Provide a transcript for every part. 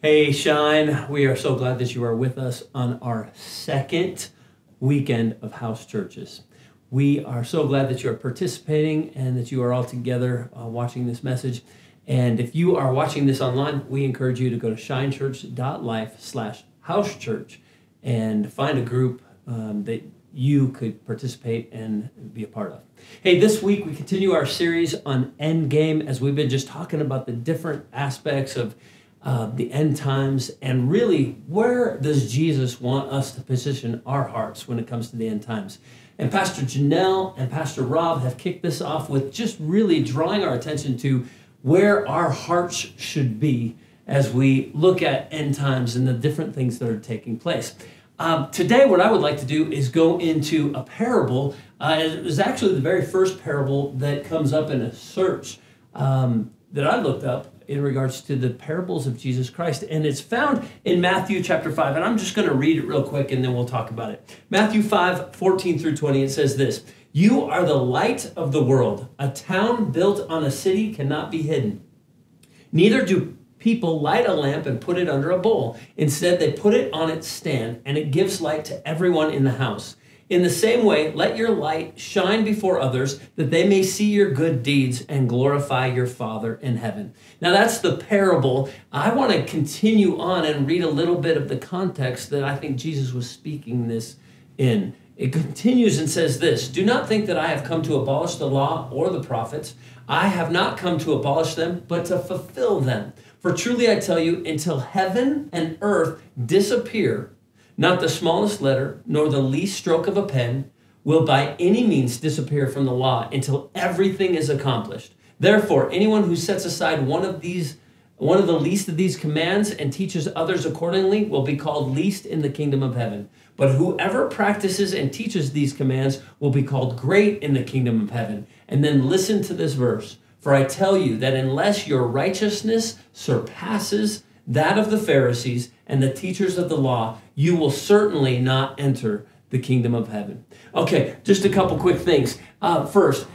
Hey, Shine. We are so glad that you are with us on our second weekend of house churches. We are so glad that you are participating and that you are all together uh, watching this message. And if you are watching this online, we encourage you to go to shinechurch.life slash house church and find a group um, that you could participate and be a part of. Hey, this week we continue our series on Endgame as we've been just talking about the different aspects of uh, the end times and really where does Jesus want us to position our hearts when it comes to the end times. And Pastor Janelle and Pastor Rob have kicked this off with just really drawing our attention to where our hearts should be as we look at end times and the different things that are taking place. Um, today, what I would like to do is go into a parable. Uh, it was actually the very first parable that comes up in a search um, that I looked up in regards to the parables of Jesus Christ. And it's found in Matthew chapter 5. And I'm just going to read it real quick and then we'll talk about it. Matthew 5, 14 through 20, it says this You are the light of the world. A town built on a city cannot be hidden. Neither do people light a lamp and put it under a bowl. Instead, they put it on its stand, and it gives light to everyone in the house. In the same way, let your light shine before others that they may see your good deeds and glorify your Father in heaven. Now, that's the parable. I want to continue on and read a little bit of the context that I think Jesus was speaking this in. It continues and says this Do not think that I have come to abolish the law or the prophets. I have not come to abolish them, but to fulfill them. For truly I tell you, until heaven and earth disappear, not the smallest letter, nor the least stroke of a pen will by any means disappear from the law until everything is accomplished. Therefore, anyone who sets aside one of these one of the least of these commands and teaches others accordingly will be called least in the kingdom of heaven. But whoever practices and teaches these commands will be called great in the kingdom of heaven. And then listen to this verse. For I tell you that unless your righteousness surpasses that of the Pharisees and the teachers of the law, you will certainly not enter the kingdom of heaven. Okay, just a couple quick things. Uh, first,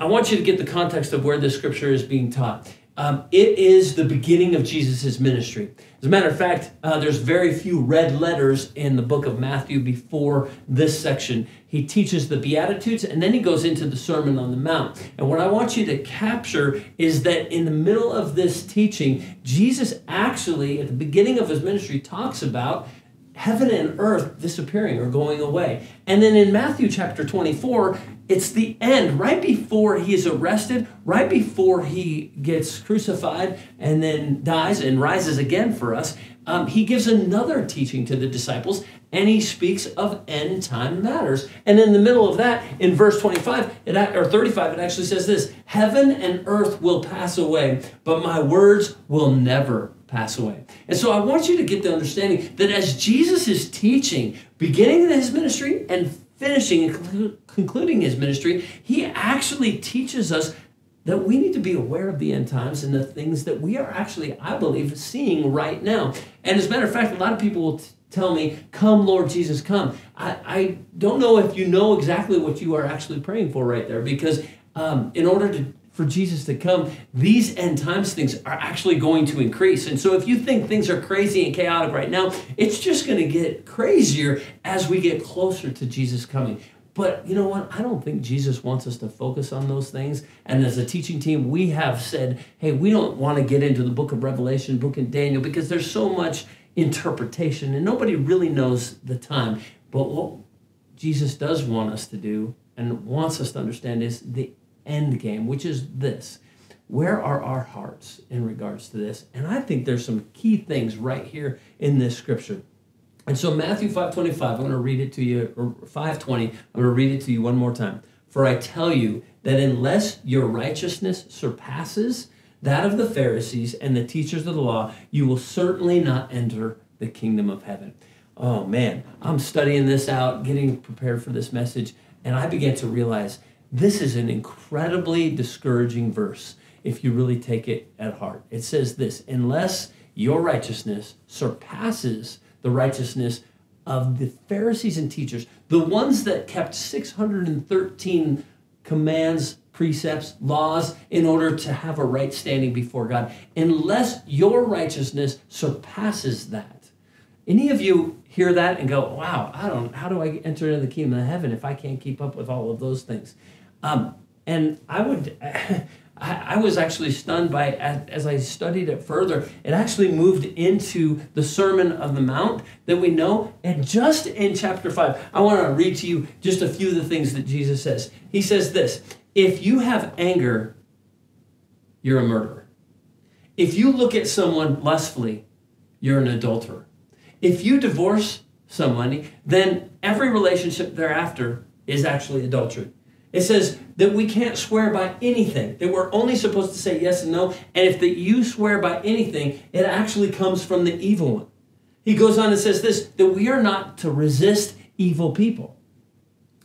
I want you to get the context of where this scripture is being taught. Um, it is the beginning of Jesus' ministry. As a matter of fact, uh, there's very few red letters in the book of Matthew before this section. He teaches the Beatitudes and then he goes into the Sermon on the Mount. And what I want you to capture is that in the middle of this teaching, Jesus actually, at the beginning of his ministry, talks about heaven and earth disappearing or going away. And then in Matthew chapter 24, it's the end, right before he is arrested, right before he gets crucified and then dies and rises again for us. Um, he gives another teaching to the disciples and he speaks of end time matters. And in the middle of that, in verse 25 it, or 35, it actually says this Heaven and earth will pass away, but my words will never pass away. And so I want you to get the understanding that as Jesus is teaching, beginning his ministry and finishing and concluding his ministry, he actually teaches us that we need to be aware of the end times and the things that we are actually, I believe, seeing right now. And as a matter of fact, a lot of people will tell me, Come, Lord Jesus, come. I, I don't know if you know exactly what you are actually praying for right there because um, in order to for Jesus to come, these end times things are actually going to increase. And so if you think things are crazy and chaotic right now, it's just going to get crazier as we get closer to Jesus coming. But you know what? I don't think Jesus wants us to focus on those things. And as a teaching team, we have said, hey, we don't want to get into the book of Revelation, book of Daniel, because there's so much interpretation and nobody really knows the time. But what Jesus does want us to do and wants us to understand is the end game, which is this. Where are our hearts in regards to this? And I think there's some key things right here in this scripture. And so Matthew 5:25, I'm going to read it to you, or 5:20, I'm going to read it to you one more time. For I tell you that unless your righteousness surpasses that of the Pharisees and the teachers of the law, you will certainly not enter the kingdom of heaven. Oh man, I'm studying this out, getting prepared for this message, and I began to realize this is an incredibly discouraging verse if you really take it at heart. It says this unless your righteousness surpasses the righteousness of the Pharisees and teachers, the ones that kept 613 commands, precepts, laws in order to have a right standing before God, unless your righteousness surpasses that. Any of you hear that and go, wow, I don't, how do I enter into the kingdom of heaven if I can't keep up with all of those things? Um, and I would, I, was actually stunned by, as I studied it further, it actually moved into the Sermon of the Mount that we know. And just in chapter 5, I want to read to you just a few of the things that Jesus says. He says this If you have anger, you're a murderer. If you look at someone lustfully, you're an adulterer. If you divorce someone, then every relationship thereafter is actually adultery. It says that we can't swear by anything, that we're only supposed to say yes and no. And if that you swear by anything, it actually comes from the evil one. He goes on and says this that we are not to resist evil people.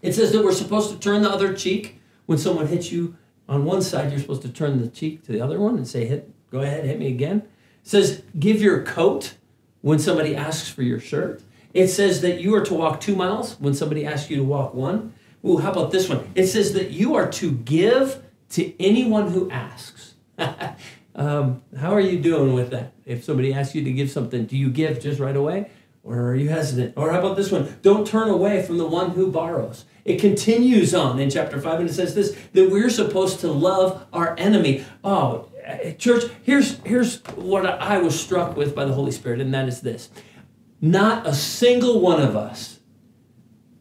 It says that we're supposed to turn the other cheek when someone hits you on one side, you're supposed to turn the cheek to the other one and say, hit, go ahead, hit me again. It says, give your coat when somebody asks for your shirt. It says that you are to walk two miles when somebody asks you to walk one. Ooh, how about this one? It says that you are to give to anyone who asks. um, how are you doing with that? If somebody asks you to give something, do you give just right away? Or are you hesitant? Or how about this one? Don't turn away from the one who borrows. It continues on in chapter 5, and it says this that we're supposed to love our enemy. Oh, church, here's, here's what I was struck with by the Holy Spirit, and that is this. Not a single one of us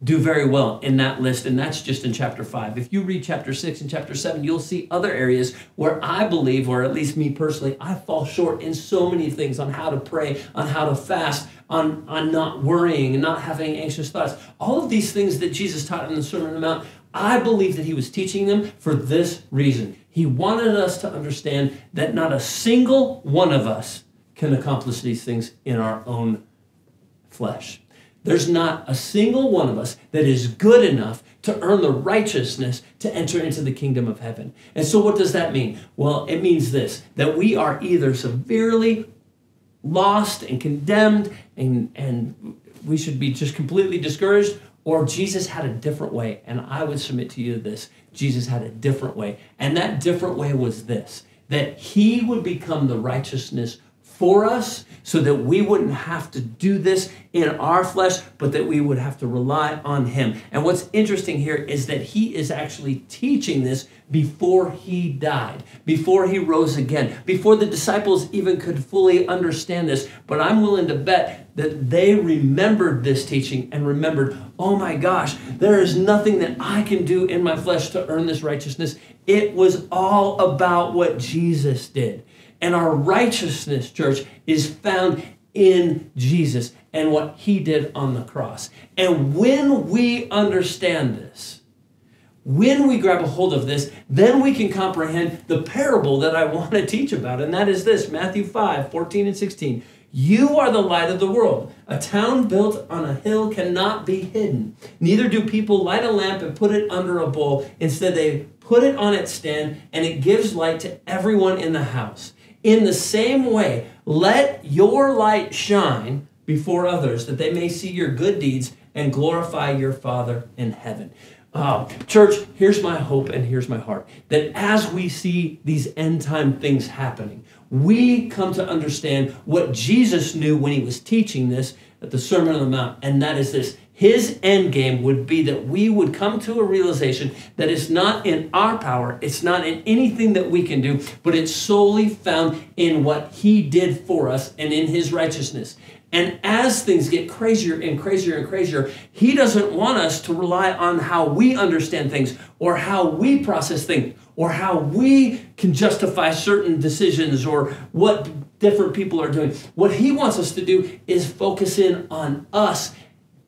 do very well in that list, and that's just in chapter 5. If you read chapter 6 and chapter 7, you'll see other areas where I believe, or at least me personally, I fall short in so many things on how to pray, on how to fast, on, on not worrying and not having anxious thoughts. All of these things that Jesus taught in the Sermon on the Mount, I believe that he was teaching them for this reason. He wanted us to understand that not a single one of us can accomplish these things in our own flesh. There's not a single one of us that is good enough to earn the righteousness to enter into the kingdom of heaven. And so, what does that mean? Well, it means this that we are either severely lost and condemned, and, and we should be just completely discouraged, or Jesus had a different way. And I would submit to you this Jesus had a different way. And that different way was this that he would become the righteousness for us so that we wouldn't have to do this in our flesh, but that we would have to rely on Him. And what's interesting here is that He is actually teaching this before He died, before He rose again, before the disciples even could fully understand this. But I'm willing to bet that they remembered this teaching and remembered, oh my gosh, there is nothing that I can do in my flesh to earn this righteousness. It was all about what Jesus did. And our righteousness, church, is found in Jesus and what he did on the cross. And when we understand this, when we grab a hold of this, then we can comprehend the parable that I want to teach about. And that is this Matthew 5 14 and 16. You are the light of the world. A town built on a hill cannot be hidden. Neither do people light a lamp and put it under a bowl. Instead, they put it on its stand, and it gives light to everyone in the house. In the same way, let your light shine before others, that they may see your good deeds and glorify your Father in heaven. Uh, church, here's my hope and here's my heart that as we see these end time things happening, we come to understand what Jesus knew when he was teaching this at the Sermon on the Mount, and that is this his end game would be that we would come to a realization that it's not in our power, it's not in anything that we can do, but it's solely found in what he did for us and in his righteousness. And as things get crazier and crazier and crazier, he doesn't want us to rely on how we understand things or how we process things or how we can justify certain decisions or what different people are doing. What he wants us to do is focus in on us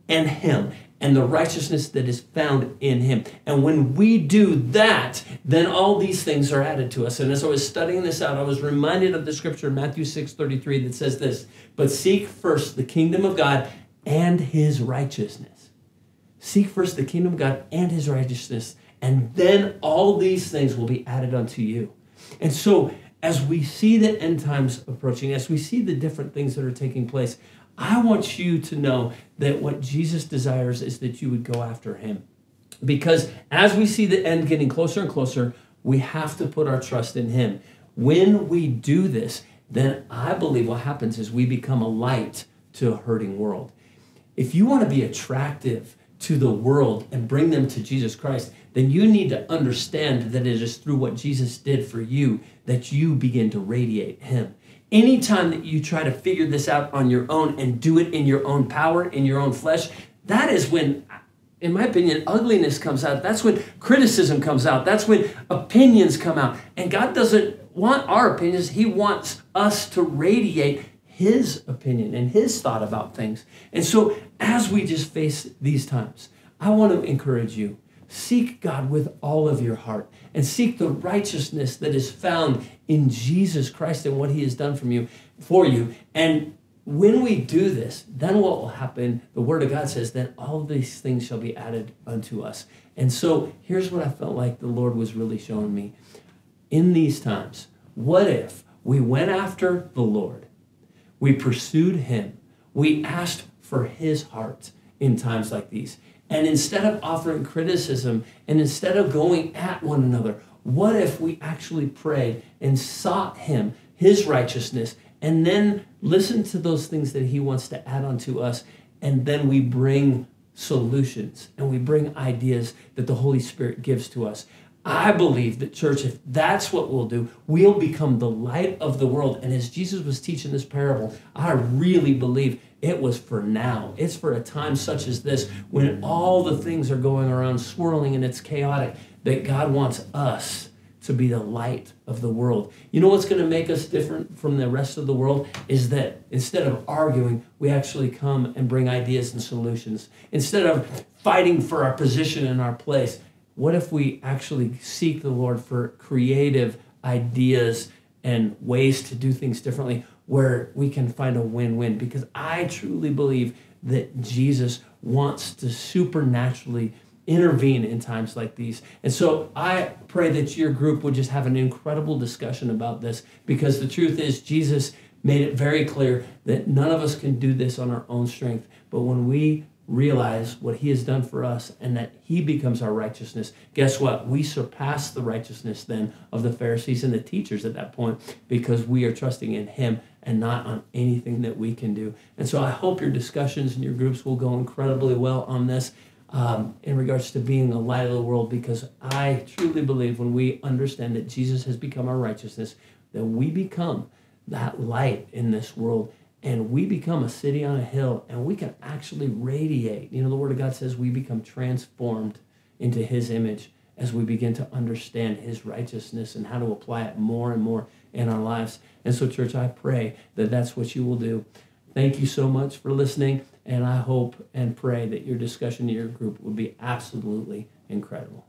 and Him and the righteousness that is found in Him. And when we do that, then all these things are added to us. And as I was studying this out, I was reminded of the scripture, Matthew 6 33, that says this But seek first the kingdom of God and His righteousness. Seek first the kingdom of God and His righteousness, and then all these things will be added unto you. And so, as we see the end times approaching, as we see the different things that are taking place, I want you to know that what Jesus desires is that you would go after him. Because as we see the end getting closer and closer, we have to put our trust in Him. When we do this, then I believe what happens is we become a light to a hurting world. If you want to be attractive to the world and bring them to Jesus Christ, then you need to understand that it is through what Jesus did for you that you begin to radiate Him. Anytime that you try to figure this out on your own and do it in your own power, in your own flesh, that is when in my opinion, ugliness comes out. That's when criticism comes out. That's when opinions come out. And God doesn't want our opinions, He wants us to radiate His opinion and His thought about things. And so, as we just face these times, I want to encourage you seek God with all of your heart and seek the righteousness that is found in Jesus Christ and what He has done from you for you. And when we do this, then what will happen? The Word of God says that all these things shall be added unto us. And so here's what I felt like the Lord was really showing me. In these times, what if we went after the Lord? We pursued Him. We asked for His heart in times like these. And instead of offering criticism and instead of going at one another, what if we actually prayed and sought Him, His righteousness, and then listen to those things that he wants to add onto us and then we bring solutions and we bring ideas that the holy spirit gives to us? I believe that church if that's what we'll do we'll become the light of the world. And as jesus was teaching this parable i really believe it was for now it's for a time such as this when all the things are going around swirling and it's chaotic that god wants us to be the light of the world. You know what's going to make us different from the rest of the world is that instead of arguing, we actually come and bring ideas and solutions. Instead of fighting for our position and our place, what if we actually seek the Lord for creative ideas and ways to do things differently where we can find a win win? Because I truly believe that Jesus wants to supernaturally intervene in times like these. And so I pray that your group would just have an incredible discussion about this because the truth is, Jesus made it very clear that none of us can do this on our own strength. But when we realize what he has done for us and that he becomes our righteousness, guess what? We surpass the righteousness then of the Pharisees and the teachers at that point because we are trusting in him and not on anything that we can do. And so I hope your discussions and your groups will go incredibly well on this um, in regards to being a light of the world because I truly believe when we understand that Jesus has become our righteousness, that we become that light in this world and we become a city on a hill and we can actually radiate. You know, the Word of God says we become transformed into His image as we begin to understand His righteousness and how to apply it more and more in our lives. And so, church, I pray that that's what you will do. Thank you so much for listening. And I hope and pray that your discussion in your group will be absolutely incredible.